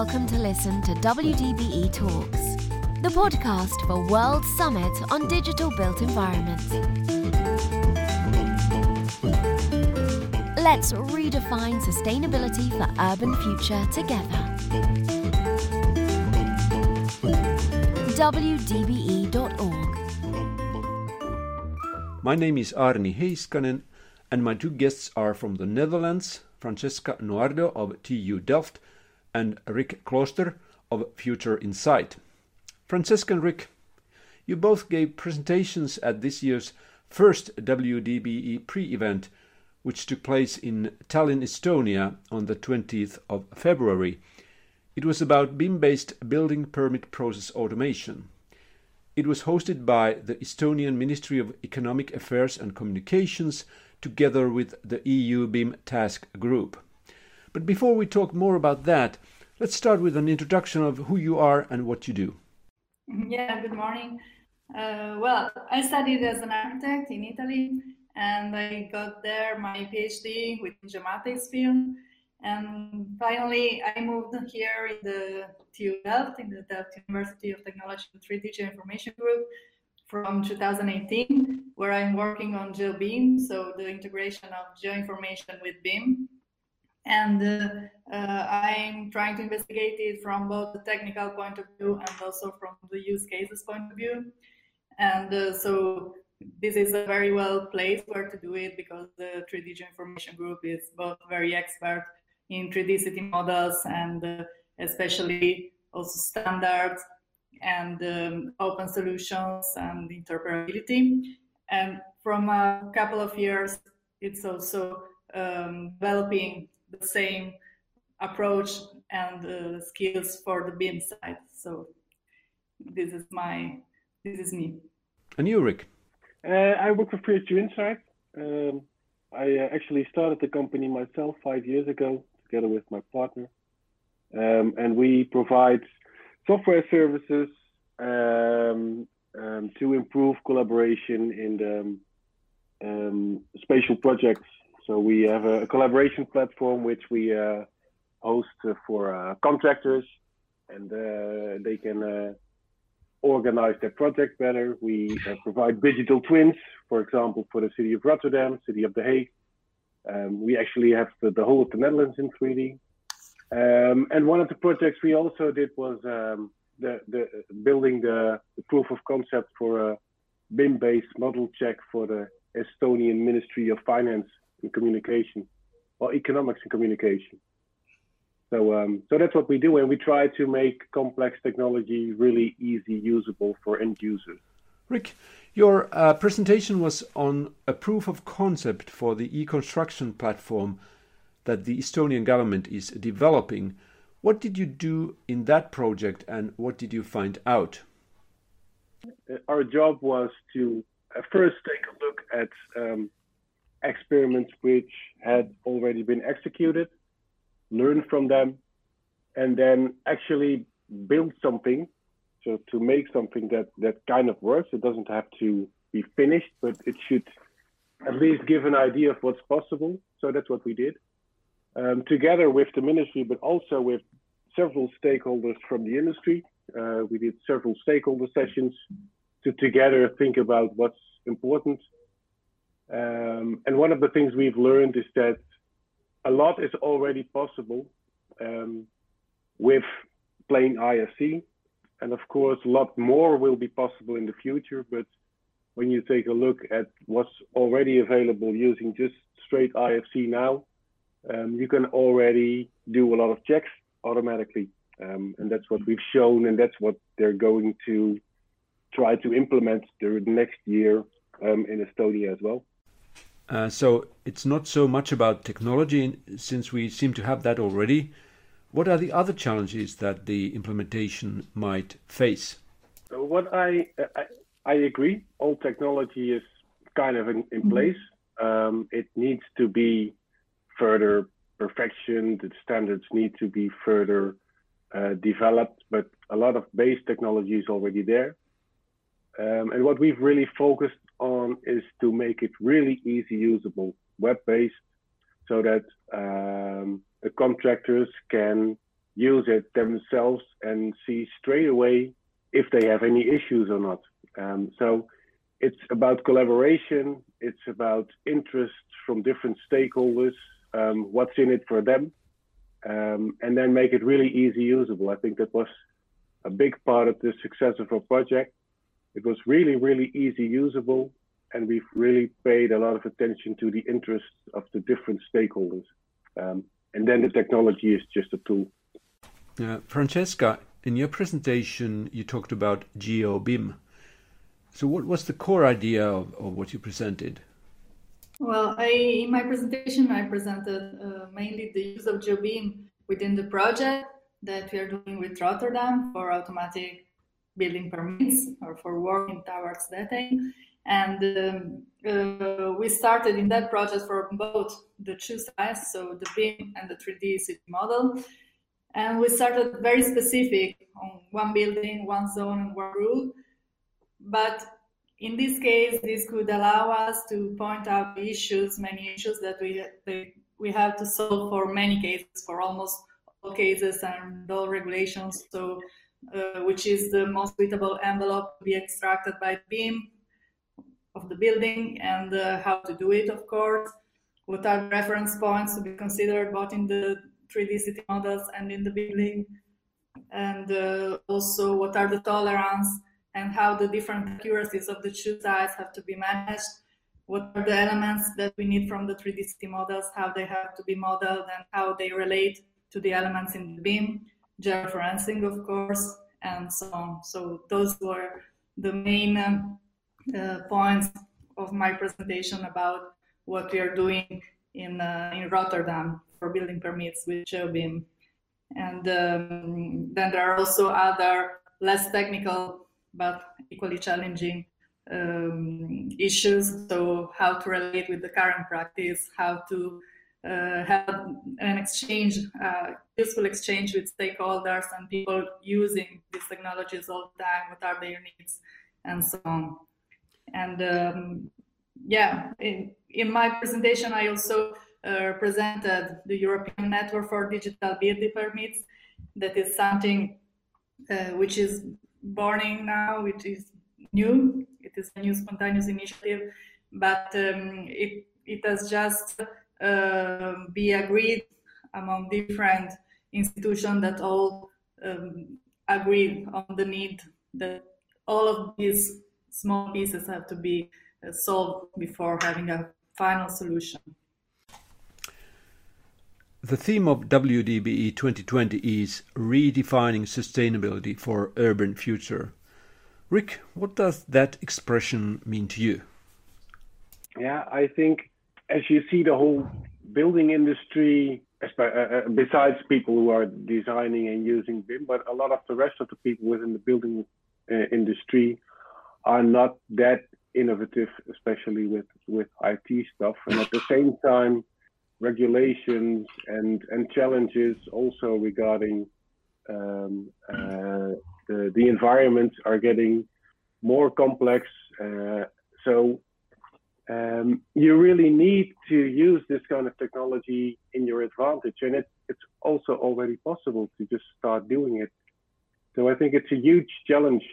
welcome to listen to WDBE Talks, the podcast for World Summit on Digital Built Environments. Let's redefine sustainability for urban future together. WDBE.org. My name is Aarni Heiskanen, and my two guests are from the Netherlands, Francesca Noardo of TU Delft and Rick Klooster of Future Insight. Francesca and Rick, you both gave presentations at this year's first WDBE pre event, which took place in Tallinn, Estonia on the 20th of February. It was about BIM based building permit process automation. It was hosted by the Estonian Ministry of Economic Affairs and Communications together with the EU BIM Task Group. But before we talk more about that, let's start with an introduction of who you are and what you do. Yeah, good morning. Uh, well, I studied as an architect in Italy and I got there my PhD with geomatics field. And finally, I moved here in the TU Delft, in the Delft University of Technology and 3D Information Group from 2018, where I'm working on GeoBIM, so the integration of geoinformation with BIM and uh, uh, I'm trying to investigate it from both the technical point of view and also from the use cases point of view. And uh, so this is a very well placed where to do it because the 3D Information Group is both very expert in 3D city models and especially also standards and um, open solutions and interoperability. And from a couple of years, it's also um, developing the same approach and uh, skills for the BIM side. So this is my this is me. And you, Rick? Uh, I work for Future Insight. Um, I uh, actually started the company myself five years ago together with my partner, um, and we provide software services um, um to improve collaboration in the um, spatial projects so we have a, collaboration platform which we uh, host for uh, contractors, and uh, they can organize their project better. We provide digital twins, for example, for the city of Rotterdam, city of The Hague. Um, we actually have the, the, whole of the Netherlands in 3D. Um, and one of the projects we also did was um, the, the, building the, the, proof of concept for a BIM-based model check for the Estonian Ministry of Finance in communication, or economics and communication. So, um, so that's what we do, and we try to make complex technology really easy usable for end users. Rick, your uh, presentation was on a proof of concept for the e-construction platform that the Estonian government is developing. What did you do in that project, and what did you find out? Our job was to uh, first take a look at um, experiments which had already been executed, learn from them, and then actually build something. So to make something that that kind of works, it doesn't have to be finished, but it should at least give an idea of what's possible. So that's what we did, um, together with the ministry, but also with several stakeholders from the industry. Uh, we did several stakeholder sessions to together think about what's important um, and one of the things we've learned is that a lot is already possible um, with plain IFC. And of course, a lot more will be possible in the future. But when you take a look at what's already available using just straight IFC now, um, you can already do a lot of checks automatically. Um, and that's what we've shown, and that's what they're going to try to implement the next year um, in Estonia as well. Uh, so it's not so much about technology, since we seem to have that already. What are the other challenges that the implementation might face? So what I I, I agree. All technology is kind of in, in mm-hmm. place. Um, it needs to be further perfection. The standards need to be further uh, developed, but a lot of base technology is already there. Um, and what we've really focused on is to make it really easy usable, web based, so that um, the contractors can use it themselves and see straight away if they have any issues or not. Um, so it's about collaboration, it's about interest from different stakeholders, um, what's in it for them, um, and then make it really easy usable. I think that was a big part of the success of our project. It was really, really easy usable, and we've really paid a lot of attention to the interests of the different stakeholders. Um, and then the technology is just a tool. Uh, Francesca, in your presentation, you talked about GeoBIM. So, what was the core idea of, of what you presented? Well, I, in my presentation, I presented uh, mainly the use of GeoBIM within the project that we are doing with Rotterdam for automatic building permits or for working towards that aim. And um, uh, we started in that project for both the two sides, so the BIM and the 3D city model. And we started very specific on one building, one zone, and one rule. But in this case, this could allow us to point out issues, many issues that we, we have to solve for many cases, for almost all cases and all regulations. So, uh, which is the most suitable envelope to be extracted by BIM of the building and uh, how to do it, of course. What are reference points to be considered both in the 3D city models and in the building? And uh, also, what are the tolerance and how the different accuracies of the two sides have to be managed? What are the elements that we need from the 3D city models, how they have to be modeled, and how they relate to the elements in the BIM, georeferencing, of course, and so on. So, those were the main um, uh, points of my presentation about what we are doing in uh, in Rotterdam for building permits with GeoBIM. And um, then there are also other less technical but equally challenging um, issues. So how to relate with the current practice, how to uh, have an exchange, uh, useful exchange with stakeholders and people using these technologies all the time. What are their needs, and so on. And um, yeah, in, in, my presentation, I also uh, presented the European Network for Digital Building Permits. That is something uh, which is burning now, which is new. It is a new spontaneous initiative, but um, it, it has just uh, be agreed among different institutions that all um, agreed on the need that all of these small pieces have to be uh, solved before having a final solution. The theme of WDBE 2020 is redefining sustainability for urban future. Rick, what does that expression mean to you? Yeah, I think as you see the whole building industry, uh, uh, besides people who are designing and using BIM, but a lot of the rest of the people within the building uh, industry are not that innovative, especially with with IT stuff. And at the same time, regulations and and challenges also regarding um, uh, the the environment are getting more complex. Uh, so um, you really need to use this kind of technology in your advantage, and it, it's also already possible to just start doing it. So I think it's a huge challenge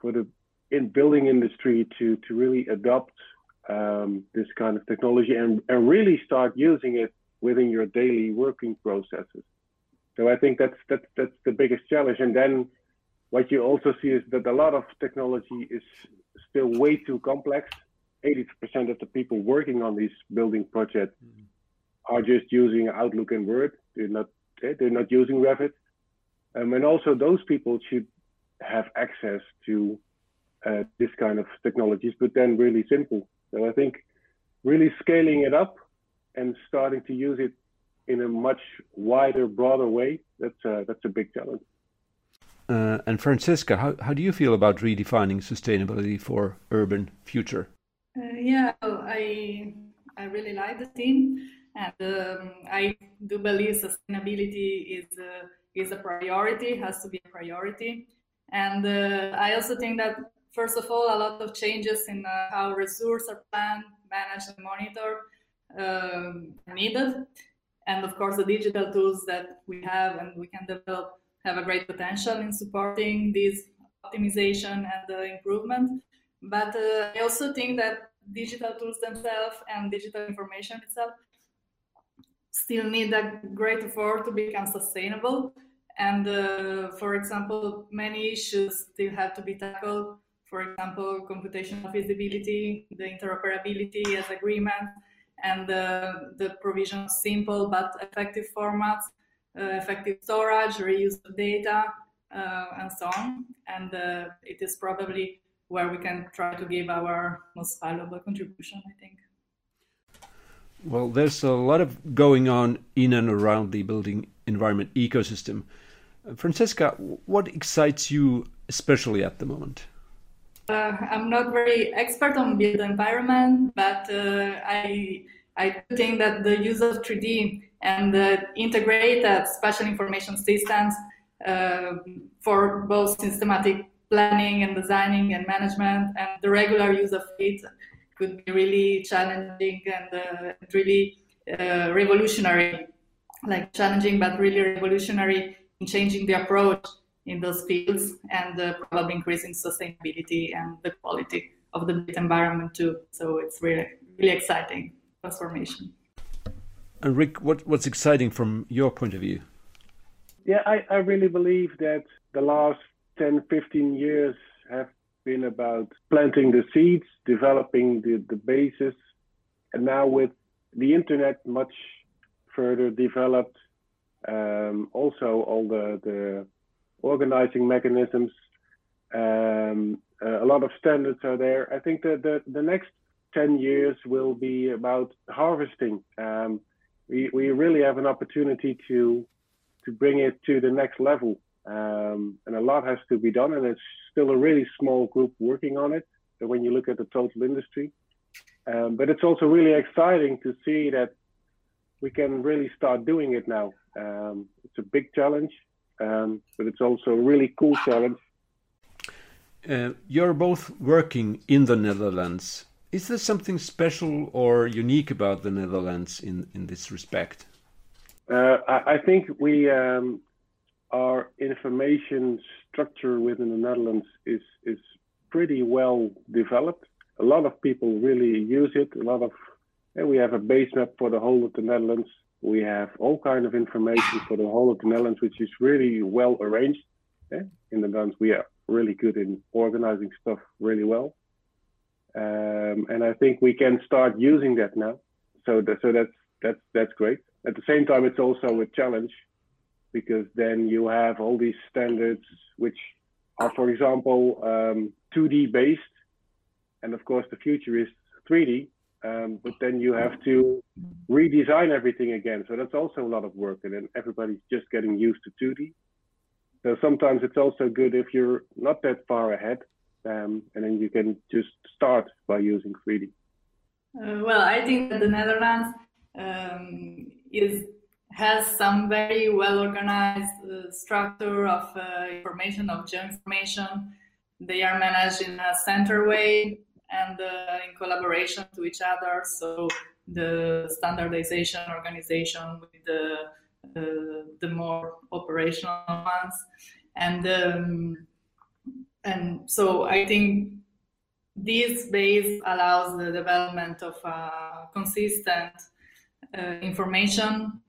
for the in building industry to to really adopt um, this kind of technology and, and really start using it within your daily working processes. So I think that's that's that's the biggest challenge. And then what you also see is that a lot of technology is still way too complex. 80% of the people working on these building projects mm-hmm. are just using Outlook and Word. They're not they're not using Revit. Um, and also those people should have access to uh, this kind of technologies, but then really simple. So I think really scaling it up and starting to use it in a much wider, broader way, that's a, that's a big challenge. Uh, and Francesca, how, how do you feel about redefining sustainability for urban future? Uh, yeah, I I really like the theme, and um, I do believe sustainability is a, is a priority, has to be a priority, and uh, I also think that first of all, a lot of changes in uh, how resources are planned, managed, and monitored um, are needed. and of course the digital tools that we have and we can develop have a great potential in supporting this optimization and the improvement. But uh, I also think that digital tools themselves and digital information itself still need a great effort to become sustainable. And uh, for example, many issues still have to be tackled. For example, computational feasibility, the interoperability as agreement, and the, the provision of simple but effective formats, uh, effective storage, reuse of data, uh, and so on. And uh, it is probably where we can try to give our most valuable contribution, I think. Well, there's a lot of going on in and around the building environment ecosystem. Francesca, what excites you especially at the moment? Uh, I'm not very expert on built environment, but uh, I I think that the use of 3D and the integrated spatial information systems uh, for both systematic planning and designing and management and the regular use of it could be really challenging and uh, really uh, revolutionary, like challenging but really revolutionary in changing the approach in those fields and uh, probably increasing sustainability and the quality of the built environment too. So it's really really exciting transformation. And Rick, what, what's exciting from your point of view? Yeah, I, I really believe that the last 10, 15 years have been about planting the seeds, developing the, the basis, and now with the internet much further developed, um, also all the, the organizing mechanisms, um, a lot of standards are there. I think that the, the next 10 years will be about harvesting. Um, we, we really have an opportunity to to bring it to the next level. Um, and a lot has to be done, and it's still a really small group working on it when you look at the total industry. Um, but it's also really exciting to see that we can really start doing it now. Um, it's a big challenge, um, but it's also a really cool challenge. Uh, you're both working in the Netherlands. Is there something special or unique about the Netherlands in, in this respect? Uh, I, I, think we um, our information structure within the Netherlands is is pretty well developed. A lot of people really use it. A lot of we have a base map for the whole of the Netherlands. We have all kind of information for the whole of the Netherlands, which is really well arranged. In the Netherlands, we are really good in organizing stuff really well, um, and I think we can start using that now. So, that, so that's that's that's great. At the same time, it's also a challenge because then you have all these standards which are, for example, um, 2D based, and of course the future is 3D. Um, but then you have to redesign everything again. So that's also a lot of work, and then everybody's just getting used to 2D. So sometimes it's also good if you're not that far ahead, um, and then you can just start by using 3D. Uh, well, I think that the Netherlands um, is has some very well organized uh, structure of uh, information of geoinformation. They are managed in a center way and uh, in collaboration to each other. So the standardization organization with the uh, the more operational ones, and um, and so I think this base allows the development of consistent uh, information,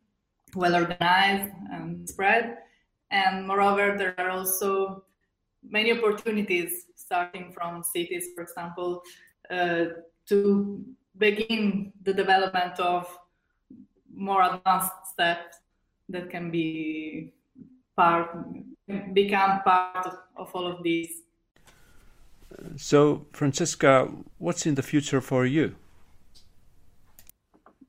well organized and spread. And moreover, there are also many opportunities starting from cities, for example, uh, to begin the development of more advanced steps that can be part, become part of, of all of these. So, Francesca, what's in the future for you?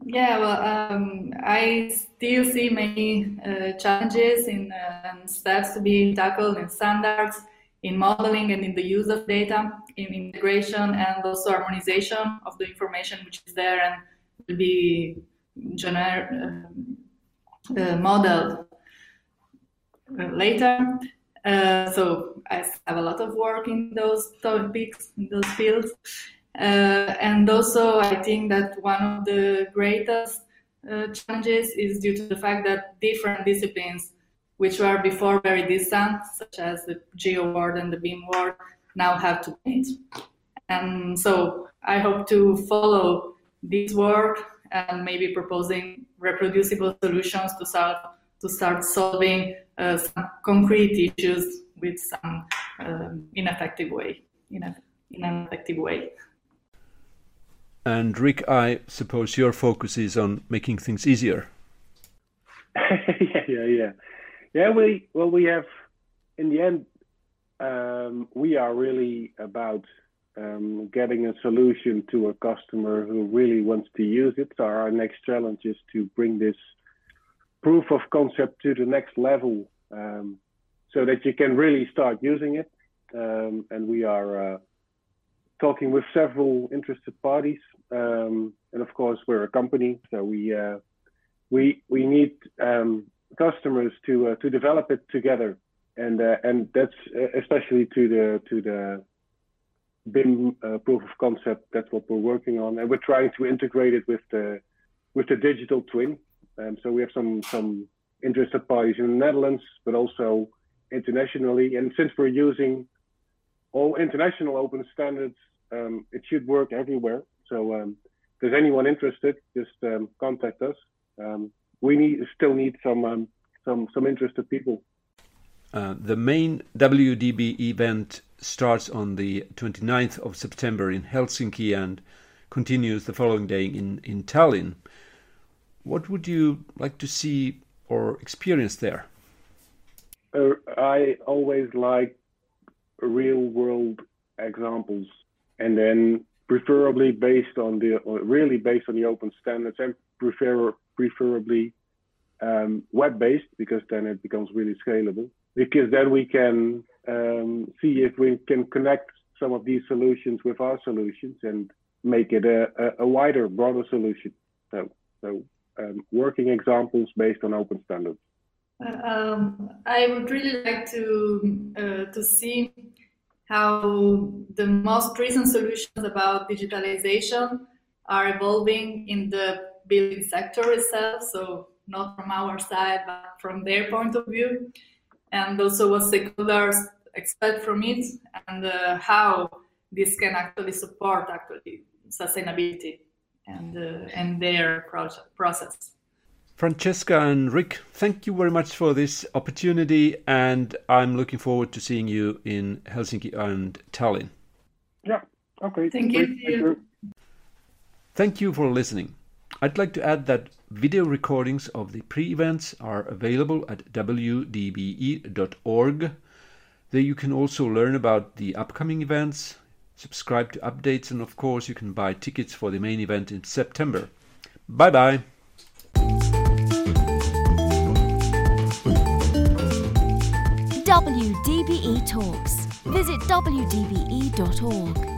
Yeah, well, um, I still see many uh, challenges in uh, steps to be tackled in standards, in modeling and in the use of data, in integration and also harmonization of the information which is there and will be gener- uh, uh modeled uh, later. Uh, so I have a lot of work in those topics, in those fields. Uh, and also, I think that one of the greatest uh, challenges is due to the fact that different disciplines, which were before very distant, such as the geo world and the BIM world, now have to meet. And so I hope to follow this work and maybe proposing reproducible solutions to start to start solving uh, some concrete issues with some um, ineffective way in, a, in an effective way. And Rick, I suppose your focus is on making things easier. yeah, yeah, yeah, yeah. We well, we have in the end, um, we are really about um, getting a solution to a customer who really wants to use it. So our next challenge is to bring this proof of concept to the next level, um, so that you can really start using it. Um, and we are uh, talking with several interested parties. Um, and of course, we're a company, so we uh, we we need um, customers to uh, to develop it together, and uh, and that's uh, especially to the to the BIM uh, proof of concept. That's what we're working on, and we're trying to integrate it with the with the digital twin. Um, so we have some some interested parties in the Netherlands, but also internationally. And since we're using all international open standards, um, it should work everywhere. So um, if there's anyone interested, just um, contact us. Um, we need still need some um, some some interested people. Uh, the main WDB event starts on the 29th of September in Helsinki and continues the following day in, in Tallinn. What would you like to see or experience there? Uh, I always like real world examples and then preferably based on the really based on the open standards and prefer preferably um, web based because then it becomes really scalable. Because then we can um, see if we can connect some of these solutions with our solutions and make it a, a, wider broader solution. So so um, working examples based on open standards. Um, I would really like to uh, to see how the most recent solutions about digitalization are evolving in the building sector itself. So not from our side, but from their point of view, and also what stakeholders expect from it, and uh, how this can actually support actually sustainability and uh, and their process. Francesca and Rick, thank you very much for this opportunity, and I'm looking forward to seeing you in Helsinki and Tallinn. Yeah, okay. Thank you. Thank you. Thank you for listening. I'd like to add that video recordings of the pre events are available at wdbe.org. There you can also learn about the upcoming events, subscribe to updates, and of course, you can buy tickets for the main event in September. Bye bye. WDBE Talks. Visit wdbe.org.